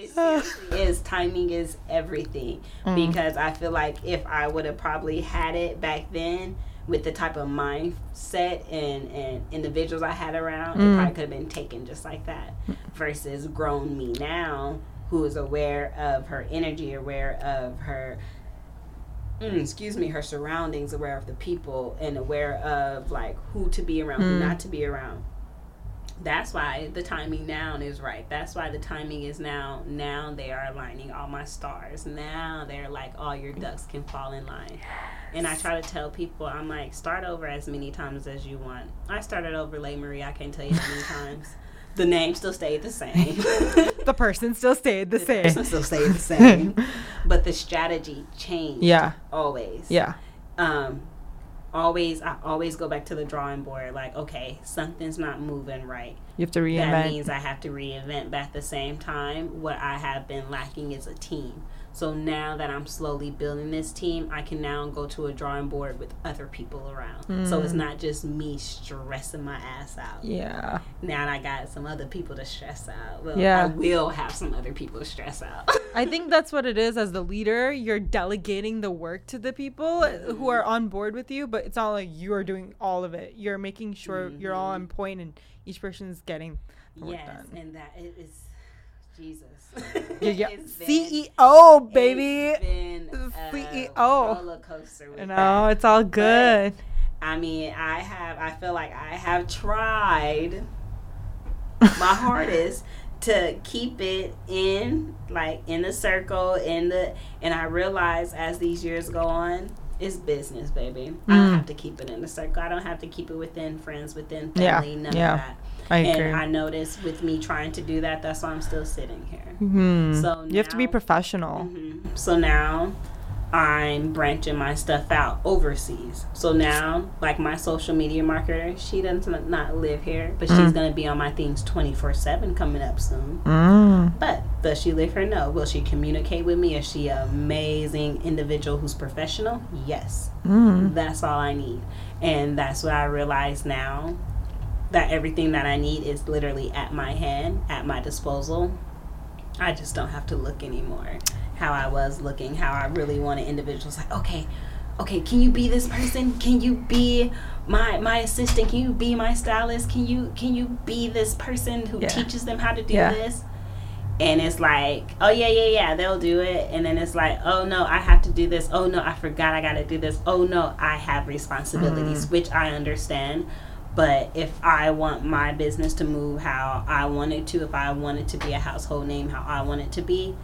It seriously is timing is everything Mm. because I feel like if I would have probably had it back then with the type of mindset and, and individuals I had around, it Mm. probably could have been taken just like that. Versus grown me now, who is aware of her energy, aware of her mm, excuse me, her surroundings, aware of the people, and aware of like who to be around, who Mm. not to be around. That's why the timing now is right. That's why the timing is now. Now they are aligning all my stars. Now they're like all your ducks can fall in line. And I try to tell people, I'm like, start over as many times as you want. I started over Lei Marie. I can't tell you how many times. The name still stayed the same. The person still stayed the The same. person still stayed the same. but the strategy changed. Yeah. Always Yeah. um always I always go back to the drawing board like okay something's not moving right. You have to reinvent. that means I have to reinvent but at the same time. What I have been lacking is a team so now that I'm slowly building this team I can now go to a drawing board with other people around so it's Mm. not just me stressing my ass out yeah. now I got some other people to stress out well Yeah. I will have some other people to stress out I think that's what it is as the leader. You're delegating the work to the people who are on board with you, but it's not like you are doing all of it. You're making sure you're all on point and each person is getting the work yes done. and that it is Jesus Yeah, yeah. CEO, baby. It's been a CEO. roller coaster No, that. it's all good. I mean, I have. I feel like I have tried my hardest to keep it in, like in the circle, in the. And I realize as these years go on, it's business, baby. I don't Mm. have to keep it in the circle. I don't have to keep it within friends, within Yeah, family, none yeah. of that. I agree. And I noticed with me trying to do that, that's why I'm still sitting here. Hmm. So you have to be now- professional. Mhm. So now I'm branching my stuff out overseas. So now, like my social media marketer, she does not live here, but she's Mm. going to be on my things 24 7 coming up soon. Mm. But does she live here? No. Will she communicate with me? Is she an amazing individual who's professional? Yes. Mm. That's all I need. And that's what I realize now that everything that I need is literally at my hand, at my disposal. I just don't have to look anymore how I was looking, how I really wanted individuals like, okay, okay, can you be this person? Can you be my my assistant? Can you be my stylist? Can you can you be this person who Yeah. teaches them how to do Yeah. this? And it's like, oh yeah, yeah, yeah, they'll do it. And then it's like, oh no, I have to do this. Oh no, I forgot I gotta do this. Oh no, I have responsibilities, Mm. which I understand. But if I want my business to move how I want it to, if I want it to be a household name how I want it to be,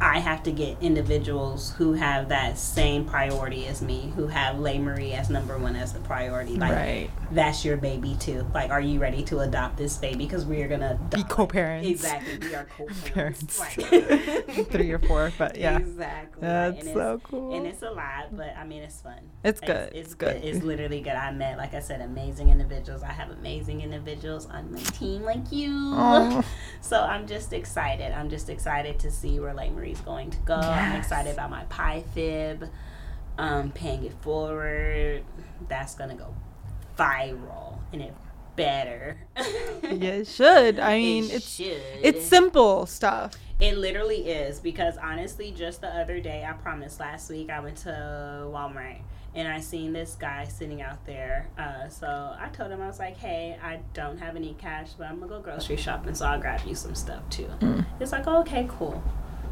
I have to get individuals who have that same priority as me, who have Lei Marie as number one as the priority. Like, right. that's your baby too. Like, are you ready to adopt this baby? Because we are gonna be co-parents. Exactly, we are co-parents. Right. Three or four, but yeah, exactly. That's right. so cool. And it's a lot, but I mean, it's fun. It's good. It's, it's, good. good. It's literally good. I met, like I said, amazing individuals. I have amazing individuals on my team, like you. Aww. So I'm just excited. I'm just excited to see where Marie's going to go. Yes. I'm excited about my pie fib, um, paying it forward. That's gonna go viral, and it better. yeah, it should. I mean, it it's should. it's simple stuff. It literally is because honestly, just the other day, I promised last week I went to Walmart and I seen this guy sitting out there. Uh, so I told him I was like, "Hey, I don't have any cash, but I'm gonna go grocery shopping, so I'll grab you some stuff too." Mm. It's like, oh, "Okay, cool."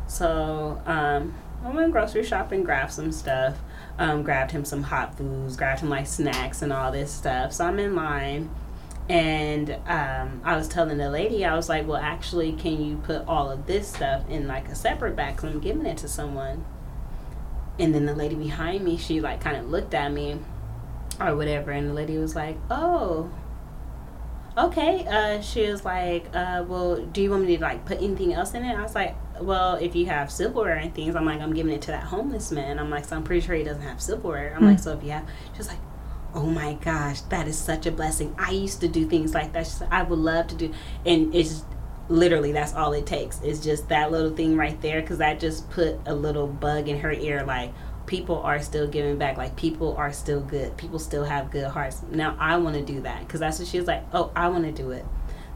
So um, I went grocery shopping, grabbed some stuff, um, grabbed him some hot foods, grabbed him like snacks and all this stuff. So I'm in line. And um, I was telling the lady, I was like, well, actually, can you put all of this stuff in like a separate bag? Because I'm giving it to someone. And then the lady behind me, she like kind of looked at me or whatever. And the lady was like, oh, okay. Uh, she was like, uh, well, do you want me to like put anything else in it? I was like, well, if you have silverware and things, I'm like, I'm giving it to that homeless man. I'm like, so I'm pretty sure he doesn't have silverware. I'm mm. like, so if you have, she's like, oh my gosh, that is such a blessing. I used to do things like that. Said, I would love to do, and it's literally that's all it takes. It's just that little thing right there because that just put a little bug in her ear, like people are still giving back. Like people are still good. People still have good hearts. Now I want to do that because that's what she was like. Oh, I want to do it.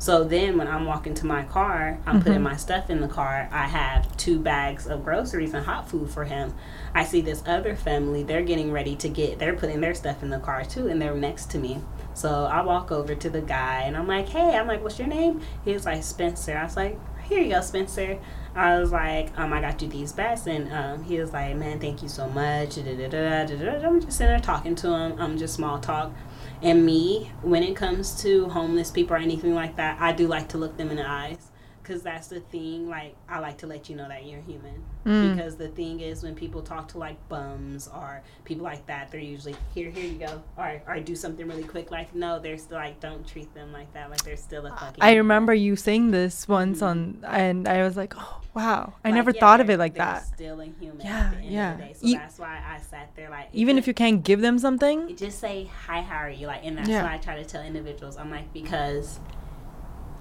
So then when I'm walking to my car, I'm mm-hmm. putting my stuff in the car. I have two bags of groceries and hot food for him. I see this other family, they're getting ready to get, they're putting their stuff in the car too, and they're next to me. So I walk over to the guy and I'm like, hey, I'm like, what's your name? He's like, Spencer. I was like, here you go, Spencer. I was like, um, I got you these bags, and um, he was like, man, thank you so much. I'm just sitting there talking to him. I'm um, just small talk. And me, when it comes to homeless people or anything like that, I do like to look them in the eyes because that's the thing. Like, I like to let you know that you're human. Mm. Because the thing is, when people talk to like bums or people like that, they're usually here, here you go, or or do something really quick. Like, no, they're still like, don't treat them like that. Like, they're still a fucking. I remember you saying this once mm-hmm. on, and I was like, oh wow, I like, never yeah, thought of it like that. Still a human. Yeah, yeah. So you, that's why I sat there like. Even if you can't give them something, just say hi. How are you? Like, and that's yeah. why I try to tell individuals. I'm like because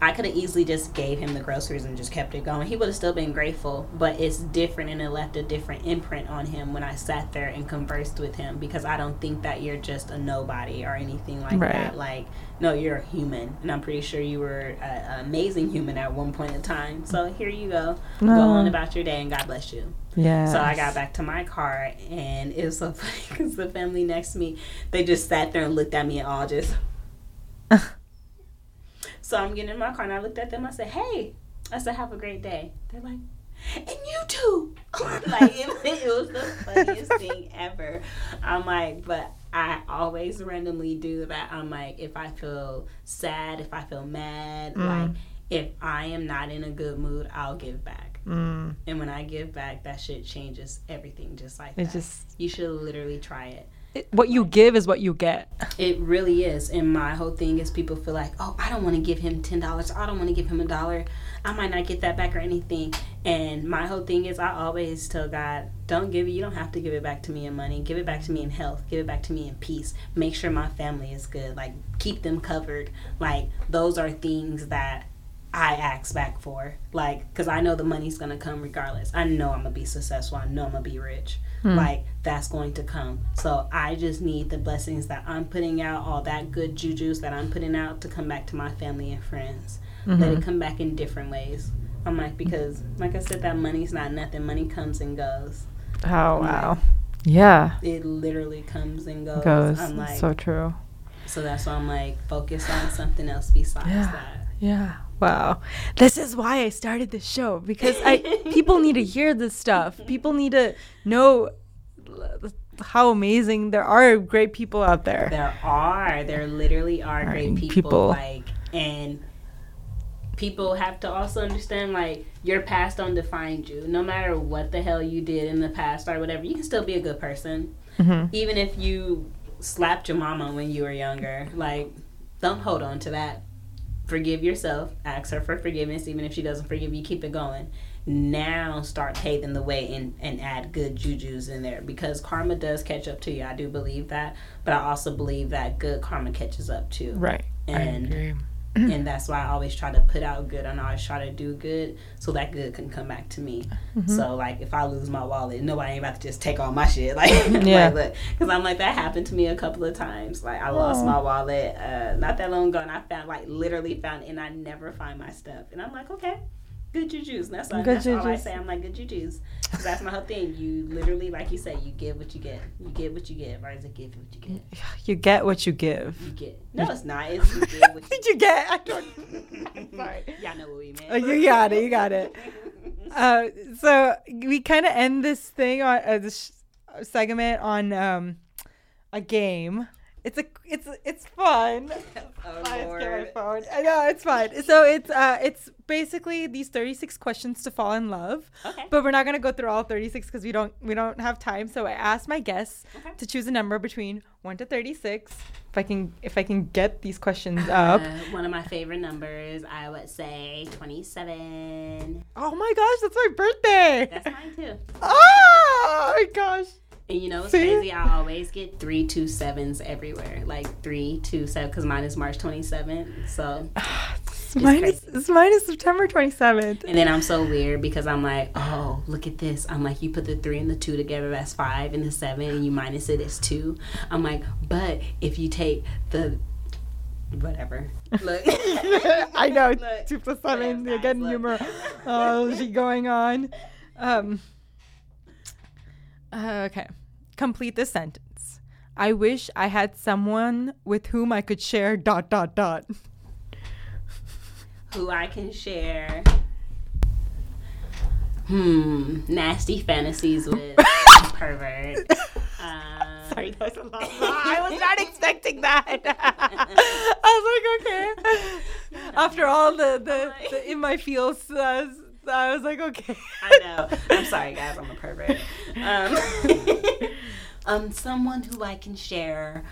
I could have easily just gave him the groceries and just kept it going. He would have still been grateful, but it's different and it left a different imprint on him when I sat there and conversed with him because I don't think that you're just a nobody or anything like right. that. Like, no, you're a human, and I'm pretty sure you were an amazing human at one point in time. So here you go, no. go on about your day, and God bless you. Yeah. So I got back to my car, and it was so funny because the family next to me, they just sat there and looked at me and all just. So I'm getting in my car and I looked at them. I said, "Hey," I said, "Have a great day." They're like, "And you too." like it, it was the funniest thing ever. I'm like, but I always randomly do that. I'm like, if I feel sad, if I feel mad, mm. like if I am not in a good mood, I'll give back. Mm. And when I give back, that shit changes everything just like it that. Just, you should literally try it it, what you give is what you get. It really is. And my whole thing is people feel like, oh, I don't want to give him ten dollars. I don't want to give him a dollar. I might not get that back or anything. And my whole thing is I always tell God, don't give it. You don't have to give it back to me in money. Give it back to me in health. Give it back to me in peace. Make sure my family is good. Like keep them covered. Like those are things that I ask back for. Like, because I know the money's going to come regardless. I know I'm going to be successful. I know I'm going to be rich. Hmm. Like that's going to come. So I just need the blessings that I'm putting out, all that good juju's that I'm putting out to come back to my family and friends. Mm-hmm. Let it come back in different ways. I'm like because like I said, that money's not nothing. Money comes and goes. Oh wow. Like, yeah. It literally comes and goes. Goes. I'm like so true. So that's why I'm like focus on something else besides yeah. that. Yeah. Wow. This is why I started this show because I people need to hear this stuff. People need to know how amazing there are great people out there. There are. There literally are great people, people. Like and people have to also understand like your past don't define you. No matter what the hell you did in the past or whatever, you can still be a good person. Mm-hmm. Even if you slapped your mama when you were younger, like don't hold on to that. Forgive yourself. Ask her for forgiveness, even if she doesn't forgive you. Keep it going. Now start paving the way and, and add good juju's in there because karma does catch up to you. I do believe that, but I also believe that good karma catches up too. Right. And I agree. And that's why I always try to put out good and I always try to do good so that good can come back to me. Mm-hmm. So like if I lose my wallet, nobody ain't about to just take all my shit. Like Yeah. like because I'm like that happened to me a couple of times. Like I lost Aw. my wallet uh, not that long ago and I found like literally found and I never find my stuff and I'm like okay. Good juju's. That's, all, Good that's all I juju's. say. I'm like good juju's. 'Cause that's my whole thing. You literally, like you say, you get what you get. You get what you get. Right? Is it give what you get? You get what you give. You get. No, it's not. It's you get what you Did you get? I don't. Sorry. Y'all know what we meant. Oh, you got it. You got it. Uh, so we kind of end this thing on uh, this segment on um, a game. It's a it's it's fun. Oh, I just get my Lord. phone. I know it's fun. So it's uh it's basically these 36 questions to fall in love. Okay. But we're not gonna go through all 36 because we don't we don't have time. So I asked my guests Okay. to choose a number between one to 36. If I can if I can get these questions up. Uh, one of my favorite numbers, I would say 27. oh my gosh, that's my birthday. That's mine too. oh my gosh. And you know it's crazy? I always get three two sevens everywhere. Like three two seven, because mine is March 27th. So, It's mine, is, it's mine is September 27th. and then I'm so weird because I'm like, oh, look at this. I'm like, you put the three and the two together, that's five, and the seven, and you minus it's two. I'm like, but if you take the whatever, look. I know. Look. Two plus seven. Yeah, Again, look. humor. Oh, she going on. Um. uh, okay. Complete the sentence. I wish I had someone with whom I could share dot dot dot. who I can share. Hmm, nasty fantasies with pervert. Um, Sorry, that was a lot. I was not expecting that. I was like, okay. After all the the, the in my feels, uh, I was like, okay. I know. I'm sorry, guys. I'm a pervert. Um, um, someone who I can share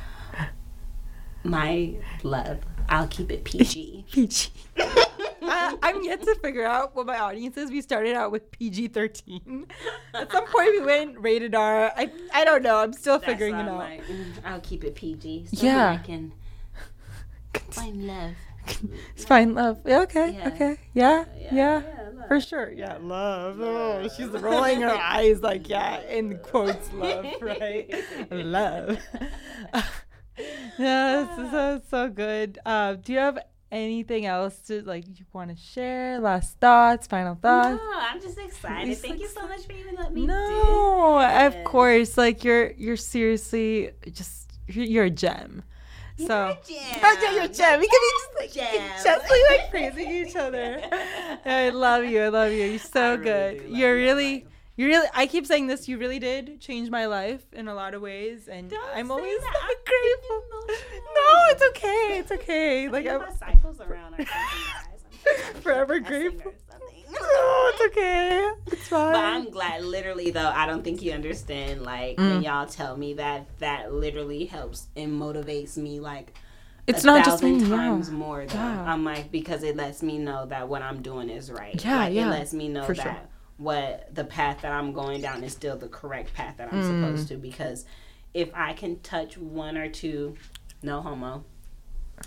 my love. I'll keep it PG. PG. uh, I'm yet to figure out what my audience is. We started out with PG 13. At some point, we went rated R. I, I don't know. I'm still That's figuring it out. Like, mm, I'll keep it PG. So Yeah. I can find love. it's fine, love. Yeah, okay, Yeah. okay. Yeah, yeah, yeah, for sure. Yeah, love. Oh, she's rolling her eyes like, yeah, in quotes, love, right? love. yeah, this is so, so good. Uh, do you have anything else to, like, you want to share? Last thoughts, final thoughts? No, I'm just excited. Thank you so much for even letting me No, of course. Like you're you're seriously just you're a gem. You're so a gem. Oh, yeah, you're a gem. We can be just like Gem. gently like praising each other. I love you. I love you. You're so really good. You're really Like- you really I keep saying this, you really did change my life in a lot of ways and Don't I'm say always that. so I'm grateful. No, it's okay. It's okay. Like I I'm think cycles around or something, guys. I'm forever grateful. No, it's okay. It's fine. But I'm glad, literally, though, I don't think you understand, like, Mm. when y'all tell me that, that literally helps and motivates me, like, it's not just me. times yeah. more, though. Yeah. I'm like, because it lets me know that what I'm doing is right. Yeah, like, yeah, It lets me know for that sure. what the path that I'm going down is still the correct path that I'm Mm. supposed to, because if I can touch one or two, no homo,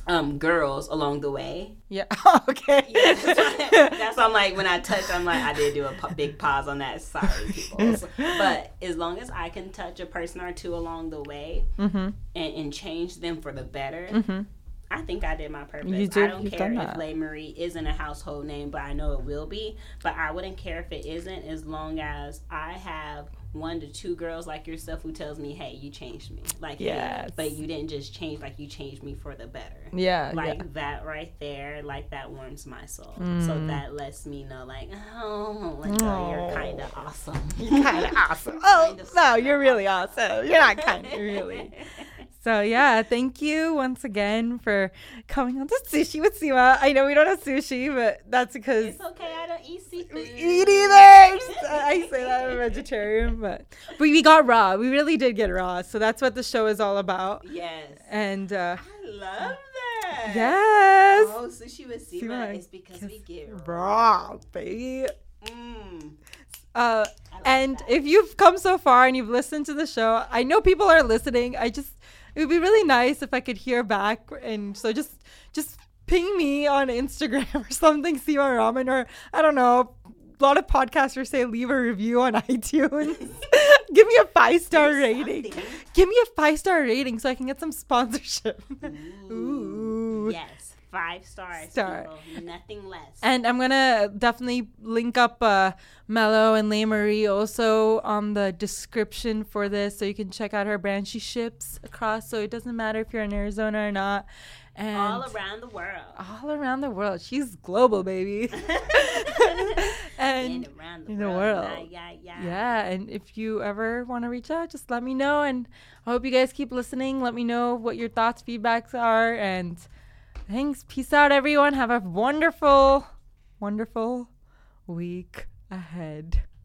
um, girls along the way, Yeah. okay. yeah, that's, why, that's why I'm like when I touch, I'm like I did do a big pause on that. Sorry, people. So- but as long as I can touch a person or two along the way Mhm. and, and change them for the better, Mhm. I think I did my purpose. You did- I don't care if. Lei Marie isn't a household name, but I know it will be. But I wouldn't care if it isn't, as long as I have one to two girls like yourself who tells me, "Hey, you changed me." Like, hey, but you didn't just change. Like, you changed me for the better Yeah. like yeah. that right there like that warms my soul so Mm. that lets me know like oh like oh, you're kind of awesome You're kind of awesome. Oh no, you're really awesome. You're not kind of really. So yeah, thank you once again for coming on to Sushi with Seema. I know we don't have sushi, but that's because It's okay. I don't eat seafood. eat either. I say that I'm a vegetarian, but but we got raw. We really did get raw. So that's what the show is all about. Yes. And uh, I love that. yes, Oh, sushi with what I is because we get raw, baby. Mm. Uh, like and that. if you've come so far and you've listened to the show, I know people are listening. I just it would be really nice if I could hear back, and so just just ping me on Instagram or something, Seema Ramen, or I don't know. A lot of podcasters say leave a review on iTunes. Give me a five star rating. Give me a five star rating so I can get some sponsorship. Ooh. Yes, five stars. Star. people. Nothing less. And I'm gonna definitely link up uh, Mello and Lei Marie also on the description for this, so you can check out her brand. She ships across, so it doesn't matter if you're in Arizona or not. And all around the world. all around the world, she's global, baby. and and around the in the world. world. Yeah, yeah, yeah. yeah, and if you ever want to reach out, just let me know. And I hope you guys keep listening. Let me know what your thoughts, feedbacks are. And thanks. Peace out, everyone. Have a wonderful, wonderful week ahead.